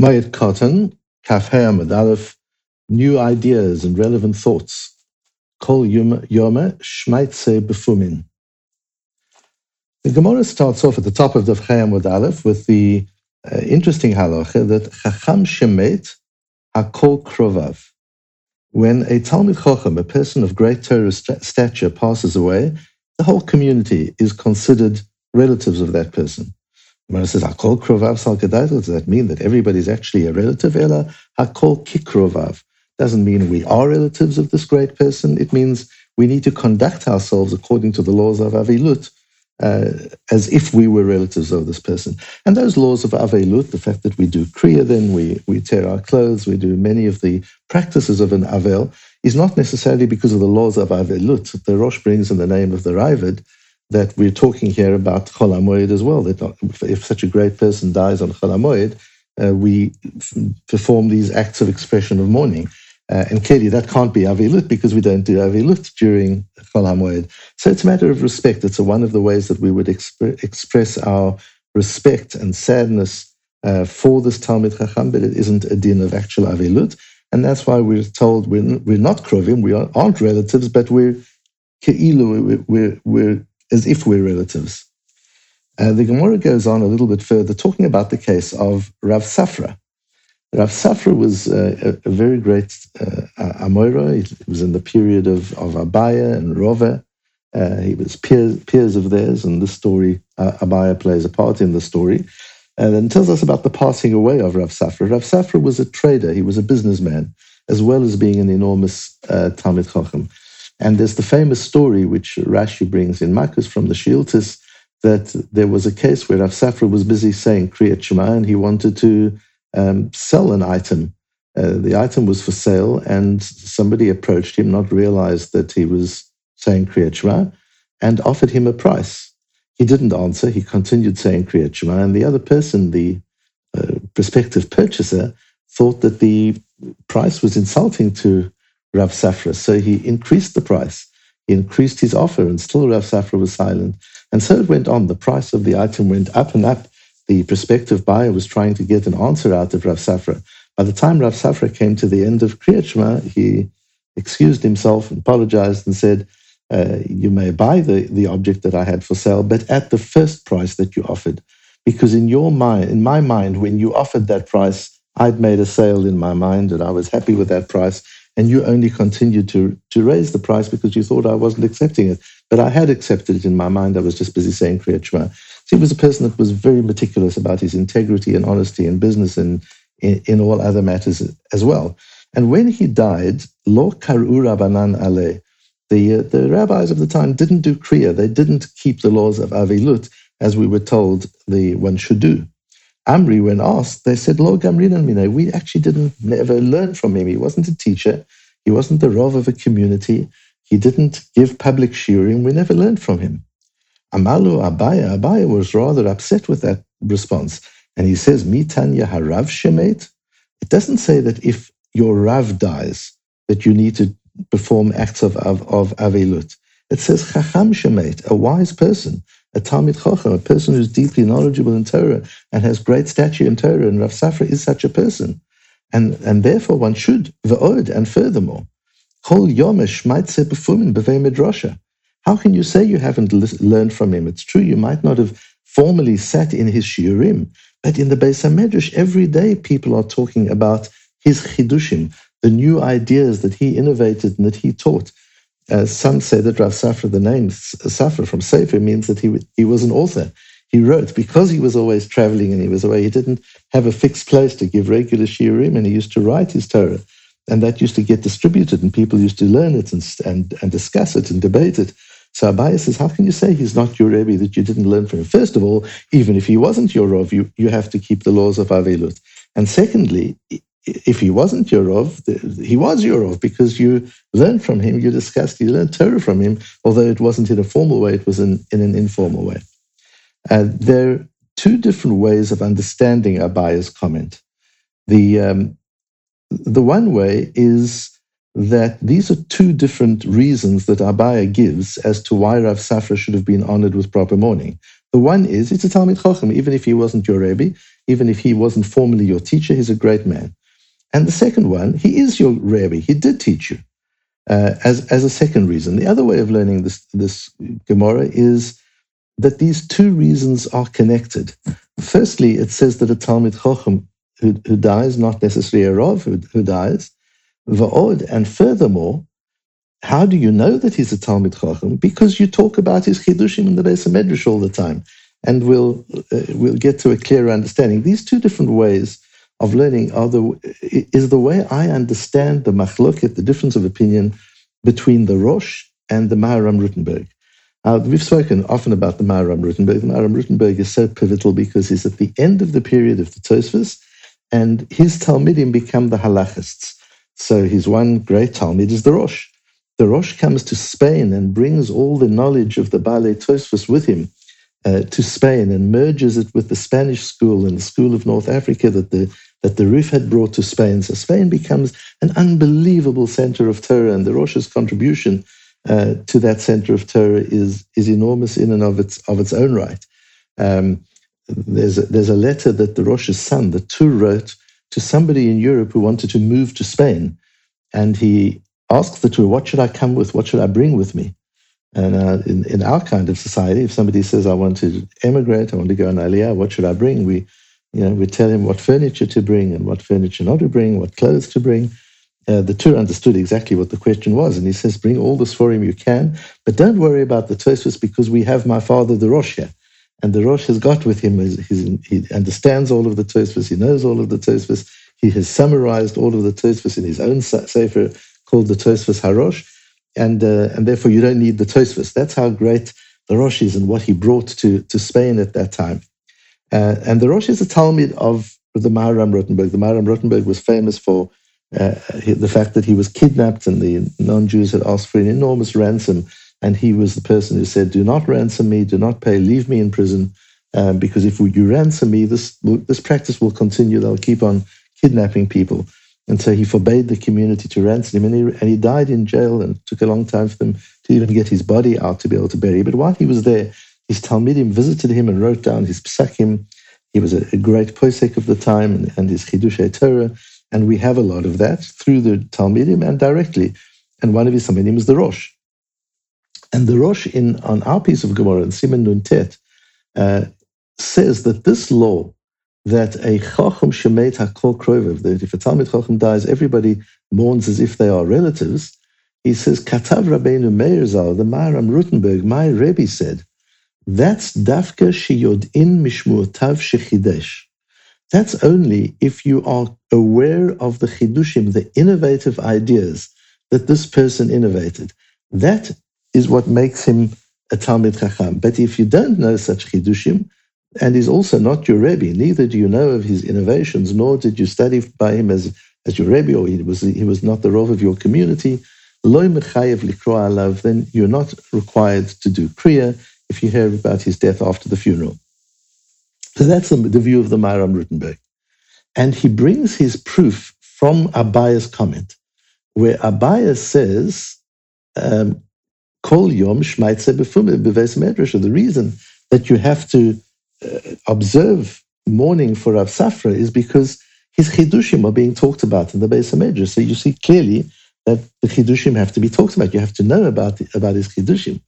Moed Katan, Kafhe Ahmed Aleph, New Ideas and Relevant Thoughts. Kol yom Yoma Shmaitse Befumin. The Gemara starts off at the top of the Chayam with Aleph with the uh, interesting halacha that Chacham Shemet Hakol Krovav. When a Talmid Chacham, a person of great Torah st- stature, passes away, the whole community is considered relatives of that person. Gemara says, Hakol Krovav Sal Does that mean that everybody is actually a relative? Ela Hakol Kikrovav. Doesn't mean we are relatives of this great person. It means we need to conduct ourselves according to the laws of Avilut, uh, as if we were relatives of this person. And those laws of Avelut, the fact that we do Kriya, then we, we tear our clothes, we do many of the practices of an Avel, is not necessarily because of the laws of Avelut. The Rosh brings in the name of the Raavad that we're talking here about Chol HaMoed as well, that if such a great person dies on Chol HaMoed, uh, we f- perform these acts of expression of mourning. Uh, and clearly that can't be Avilut because we don't do Avilut during Chol HaMoed. So it's a matter of respect. It's a, one of the ways that we would exp- express our respect and sadness uh, for this Talmid Chacham, but it isn't a din of actual Avilut. And that's why we're told we're, we're not Krovim, we aren't relatives, but we're Ke'ilu, we're, we're, as if we're relatives. Uh, the Gemara goes on a little bit further, talking about the case of Rav Safra. Rav Safra was uh, a, very great uh, Amora. He was in the period of, of Abaya and Rova. Uh, he was peers, peers of theirs, and this story, uh, Abaya plays a part in the story. And then tells us about the passing away of Rav Safra. Rav Safra was a trader, he was a businessman, as well as being an enormous uh, Talmid Chacham. And there's the famous story which Rashi brings in Makos from the Shiltis that there was a case where Rav Safra was busy saying Kriyat Shema and he wanted to um, sell an item. Uh, the item was for sale, and somebody approached him, not realized that he was saying Kriyat Shema, and offered him a price. He didn't answer. He continued saying Kriyat Shema, and the other person, the uh, prospective purchaser, thought that the price was insulting to Rav Safra. So he increased the price. He increased his offer, and still Rav Safra was silent. And so it went on. The price of the item went up and up the prospective buyer was trying to get an answer out of Rav Safra. By the time Rav Safra came to the end of Kriyat Shema, he excused himself and apologized and said, uh, you may buy the, the object that I had for sale, but at the first price that you offered. Because in your mind, in my mind, when you offered that price, I'd made a sale in my mind and I was happy with that price. And you only continued to, to raise the price because you thought I wasn't accepting it. But I had accepted it in my mind. I was just busy saying Kriyat Shema. He was a person that was very meticulous about his integrity and honesty in business and in, in all other matters as well. And when he died, Lo Karu Rabbanan Ale, the, uh, the rabbis of the time didn't do Kriya. They didn't keep the laws of Avilut as we were told the one should do. Amri, when asked, they said, Lo Gamrinan Mine, we actually didn't never learn from him. He wasn't a teacher. He wasn't the Rav of a community. He didn't give public shiurim. We never learned from him. Amalu Abaya, Abaya was rather upset with that response. And he says, Mitanya Harav Shemet. It doesn't say that if your Rav dies, that you need to perform acts of, of, of. It says Chacham Shemet, a wise person, a Talmid Chacham, a person who's deeply knowledgeable in Torah and has great stature in Torah. And Rav Safra is such a person. And, and therefore one should, V'od, and furthermore, Kol Yomesh Maitze Befumin Bevei Midrasha. How can you say you haven't learned from him? It's true, you might not have formally sat in his shiurim, but in the Beis HaMedrash, every day people are talking about his chidushim, the new ideas that he innovated and that he taught. Uh, some say that Rav Safra, the name Safra from Sefer, means that he, he was an author. He wrote because he was always traveling and he was away. He didn't have a fixed place to give regular shiurim, and he used to write his Torah, and that used to get distributed, and people used to learn it and and, and discuss it and debate it. So Abaya says, how can you say he's not your Rebbe that you didn't learn from him? First of all, even if he wasn't your Rav, you, you have to keep the laws of Avelut. And secondly, if he wasn't your Rav, he was your Rav because you learned from him, you discussed, you learned Torah from him, although it wasn't in a formal way, it was in, in an informal way. Uh, there are two different ways of understanding Abaya's comment. The, um, the one way is that these are two different reasons that Abaya gives as to why Rav Safra should have been honored with proper mourning. The one is, it's a Talmid Chacham, even if he wasn't your Rebbe, even if he wasn't formally your teacher, he's a great man. And the second one, he is your Rebbe, he did teach you. Uh, as, as a second reason. The other way of learning this, this Gemara is that these two reasons are connected. Firstly, it says that a Talmid Chacham who, who dies, not necessarily a Rav who, who dies, Va'od, and furthermore, how do you know that he's a Talmid Chacham? Because you talk about his Chidushim in the Beis Medrash all the time, and we'll, uh, we'll get to a clearer understanding. These two different ways of learning are the, is the way I understand the machloket, the difference of opinion between the Rosh and the Maharam Rutenberg. We've spoken often about the Maharam Rutenberg. The Maharam Rutenberg is so pivotal because he's at the end of the period of the Tosfos, and his Talmidim become the halachists. So his one great Talmid is the Rosh. The Rosh comes to Spain and brings all the knowledge of the Baalei Tosfos with him uh, to Spain and merges it with the Spanish school and the school of North Africa that the that the Rif had brought to Spain. So Spain becomes an unbelievable center of Torah, and the Rosh's contribution uh, to that center of Torah is is enormous in and of its of its own right. Um, there's a, there's a letter that the Rosh's son, the Tur, wrote to somebody in Europe who wanted to move to Spain, and he asked the Tur, "What should I come with? What should I bring with me?" And uh, in, in our kind of society, if somebody says, "I want to emigrate, I want to go on Aliyah, what should I bring?" we you know, we tell him what furniture to bring and what furniture not to bring, what clothes to bring. Uh, the Tur understood exactly what the question was, and he says, "Bring all this for him you can, but don't worry about the Tosfos because we have my father, the Rosh, here." And the Rosh has got with him, his, he understands all of the Tosfos, he knows all of the Tosfos, he has summarized all of the Tosfos in his own sefer called the Tosfos Harosh, and, uh, and therefore you don't need the Tosfos. That's how great the Rosh is and what he brought to, to Spain at that time. Uh, and the Rosh is a Talmid of the Maharam Rutenberg. The Maharam Rutenberg was famous for uh, the fact that he was kidnapped and the non-Jews had asked for an enormous ransom and he was the person who said, Do not ransom me, do not pay, leave me in prison, um, because if you ransom me, this, this practice will continue. They'll keep on kidnapping people. And so he forbade the community to ransom him, and he, and he died in jail, and took a long time for them to even get his body out to be able to bury. But while he was there, his Talmidim visited him and wrote down his psakim. He was a, a great posek of the time, and, and his Chidushei Torah. And we have a lot of that through the Talmidim and directly. And one of his Talmidim is the Rosh. And the Rosh in on our piece of Gemara in Siman Nun Tet uh, says that this law that a Chacham Shemet HaKol Krovev, that if a Talmid Chacham dies, everybody mourns as if they are relatives. He says, Katav Rabbeinu Meir Zal, the Maharam Rutenberg, my Rebbe said, that's Dafka Shiyodin Mishmuotav Shechidesh. That's only if you are aware of the chidushim, the innovative ideas that this person innovated. That is what makes him a Talmid Chacham. But if you don't know such Chidushim, and he's also not your Rebbe, neither do you know of his innovations, nor did you study by him as, as your Rebbe, or he was, he was not the Rav of your community, mechayev alav, then you're not required to do Kriya if you hear about his death after the funeral. So that's the, the view of the Maharam Rutenberg. And he brings his proof from Abaya's comment, where Abaya says, um, Kol Yom Shmaitze Beves Medrash. The reason that you have to Uh, observe mourning for Rav Safra is because his chidushim are being talked about in the Beis Medrash. So you see clearly that the chidushim have to be talked about. You have to know about about his chidushim.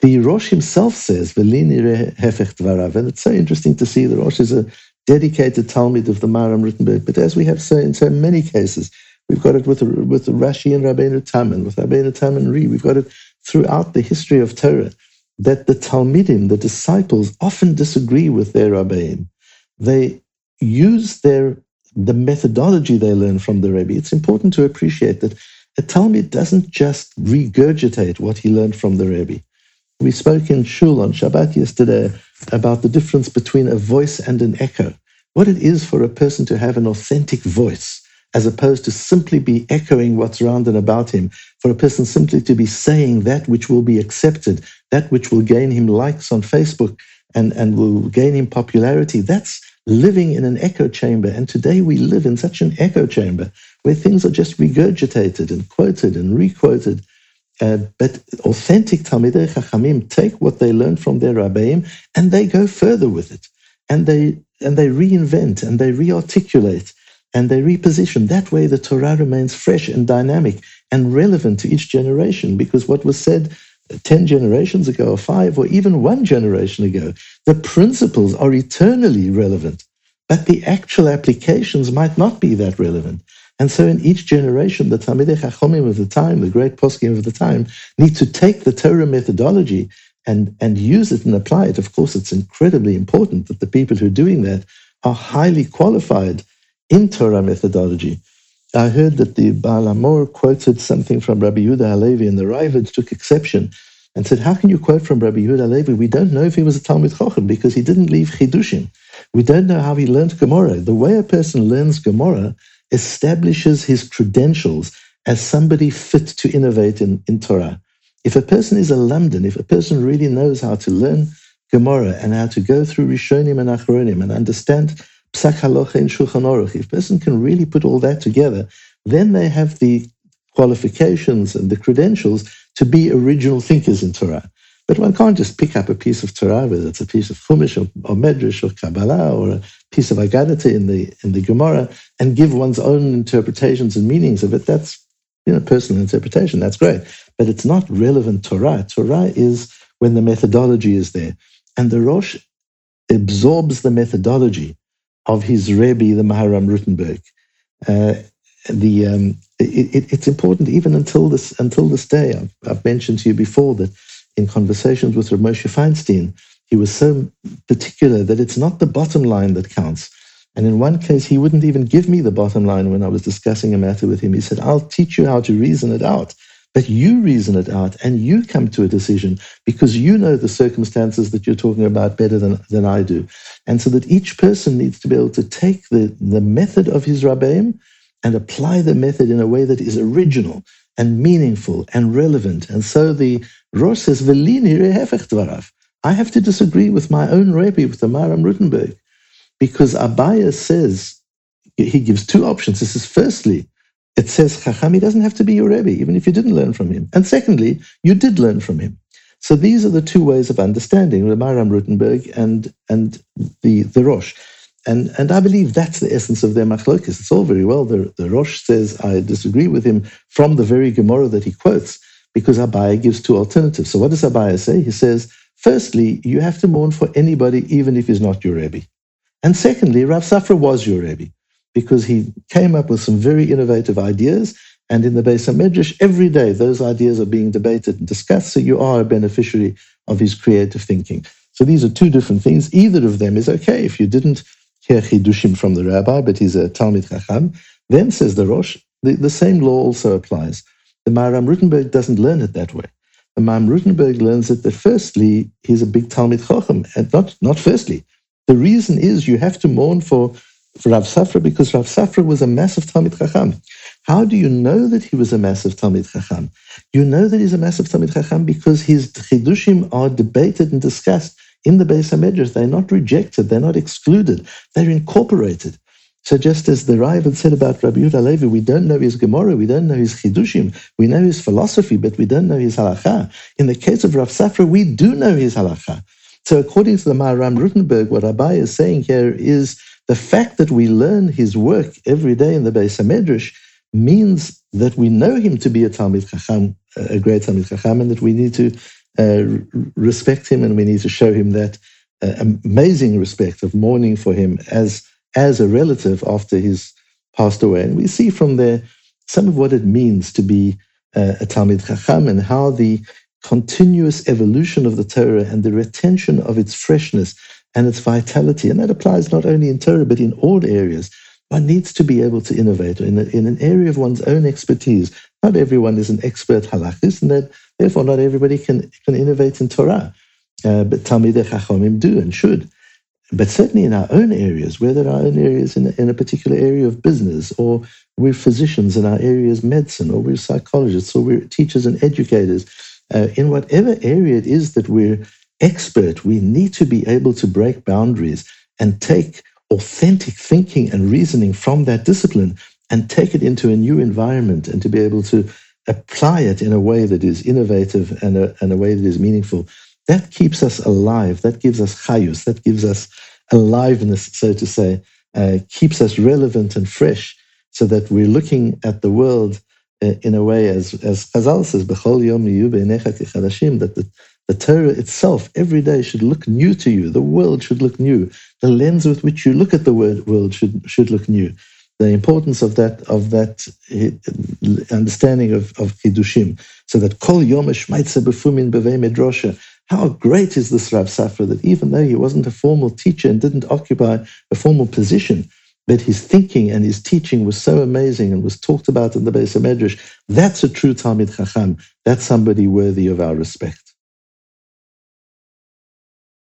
The Rosh himself says, "Velini hefech dvarav," and it's so interesting to see the Rosh is a dedicated Talmid of the Maharam Rutenberg. But as we have so in so many cases, we've got it with with Rashi and Rabbeinu Tam with Rabbeinu Tam Ri. We've got it throughout the history of Torah that the Talmidim, the disciples, often disagree with their Rabbeim. They use their the methodology they learn from the Rebbe. It's important to appreciate that a Talmid doesn't just regurgitate what he learned from the Rebbe. We spoke in Shul on Shabbat yesterday about the difference between a voice and an echo. What it is for a person to have an authentic voice as opposed to simply be echoing what's around and about him, for a person simply to be saying that which will be accepted, that which will gain him likes on Facebook and, and will gain him popularity. That's living in an echo chamber. And today we live in such an echo chamber where things are just regurgitated and quoted and requoted. Uh, but authentic Talmidei Chachamim take what they learn from their Rabbeim and they go further with it. And they, and they reinvent and they rearticulate and they reposition. That way the Torah remains fresh and dynamic and relevant to each generation because what was said 10 generations ago or five or even one generation ago, the principles are eternally relevant, but the actual applications might not be that relevant. And so in each generation, the Talmidei Chachomim of the time, the great poskim of the time, need to take the Torah methodology and, and use it and apply it. Of course, it's incredibly important that the people who are doing that are highly qualified in Torah methodology. I heard that the Baal HaMaor quoted something from Rabbi Yehuda Halevi, and the Raavad took exception and said, how can you quote from Rabbi Yehuda Halevi? We don't know if he was a Talmid Chochem because he didn't leave Chidushim. We don't know how he learned Gemara. The way a person learns Gemara establishes his credentials as somebody fit to innovate in, in Torah. If a person is a lamdan, if a person really knows how to learn Gemara and how to go through Rishonim and Achronim and understand Psak Halacha in Shulchan Aruch, if a person can really put all that together, then they have the qualifications and the credentials to be original thinkers in Torah. But one can't just pick up a piece of Torah, whether it's a piece of Chumash or, or Medrash or Kabbalah or a piece of Agadata in the in the Gemara, and give one's own interpretations and meanings of it. That's you know personal interpretation. That's great, but it's not relevant Torah. Torah is when the methodology is there, and the Rosh absorbs the methodology of his Rebbe, the Maharam Rutenberg. Uh, the um, it, it's important even until this until this day. I've, I've, mentioned to you before that in conversations with Moshe Feinstein, he was so particular that it's not the bottom line that counts. And in one case, he wouldn't even give me the bottom line when I was discussing a matter with him. He said, "I'll teach you how to reason it out." But you reason it out and you come to a decision because you know the circumstances that you're talking about better than, than I do. And so that each person needs to be able to take the, the method of his Rabbeim and apply the method in a way that is original and meaningful and relevant. And so the Rosh says, I have to disagree with my own Rebbe, with the Maharam Rutenberg, because Abaye says, he gives two options. This is firstly, it says Chacham, he doesn't have to be your Rebbe, even if you didn't learn from him. And secondly, you did learn from him. So these are the two ways of understanding the Maharam Rutenberg and, and the, the Rosh. And, and I believe that's the essence of their machlokes. It's all very well. The, the Rosh says, I disagree with him from the very Gemara that he quotes, because Abaye gives two alternatives. So what does Abaye say? He says, firstly, you have to mourn for anybody, even if he's not your Rebbe. And secondly, Rav Safra was your Rebbe, because he came up with some very innovative ideas. And in the Beis HaMedrash, every day those ideas are being debated and discussed. So you are a beneficiary of his creative thinking. So these are two different things. Either of them is okay. If you didn't hear chidushim from the rabbi, but he's a Talmid Chacham. Then says the Rosh, the, the same law also applies. The Maharam Rutenberg doesn't learn it that way. The Maharam Rutenberg learns it that firstly, he's a big Talmid Chacham, and not, not firstly. The reason is you have to mourn for Rav Safra because Rav Safra was a massive Talmid Chacham. How do you know that he was a massive Talmid Chacham? You know that he's a massive Talmid Chacham because his chidushim are debated and discussed in the Beis HaMedrash. They're not rejected, they're not excluded, they're incorporated. So just as the Raavad said about Rabbi Yehuda Levi, we don't know his Gemara, we don't know his Chidushim, we know his philosophy, but we don't know his halacha. In the case of Rav Safra, we do know his halacha. So according to the Maharam Rutenberg, what Abaye is saying here is the fact that we learn his work every day in the Beis HaMedrash means that we know him to be a Talmid Chacham, a great Talmid Chacham, and that we need to uh, respect him and we need to show him that uh, amazing respect of mourning for him as, as a relative after he's passed away. And we see from there some of what it means to be uh, a Talmid Chacham and how the continuous evolution of the Torah and the retention of its freshness and its vitality, and that applies not only in Torah but in all areas. One needs to be able to innovate in, a, in an area of one's own expertise. Not everyone is an expert halachis, and that Therefore, not everybody can, can innovate in Torah. Uh, but Talmidei Chachomim do and should. But certainly in our own areas, where there are own areas in, in a particular area of business, or we're physicians in our areas medicine, or we're psychologists, or we're teachers and educators, uh, in whatever area it is that we're expert, we need to be able to break boundaries and take authentic thinking and reasoning from that discipline and take it into a new environment and to be able to apply it in a way that is innovative and a, and a way that is meaningful, that keeps us alive. That gives us chayus. That gives us aliveness, so to say, uh, keeps us relevant and fresh so that we're looking at the world uh, in a way, as, as Chazal says, that the, the Torah itself every day should look new to you. The world should look new. The lens with which you look at the world should, should look new. The importance of that of that uh, understanding of, of Chidushim, so that Kol Yom Befumin Bevei how great is this Rav Safra that even though he wasn't a formal teacher and didn't occupy a formal position, but his thinking and his teaching was so amazing and was talked about in the Beis Medrash. That's a true Talmid Chacham. That's somebody worthy of our respect.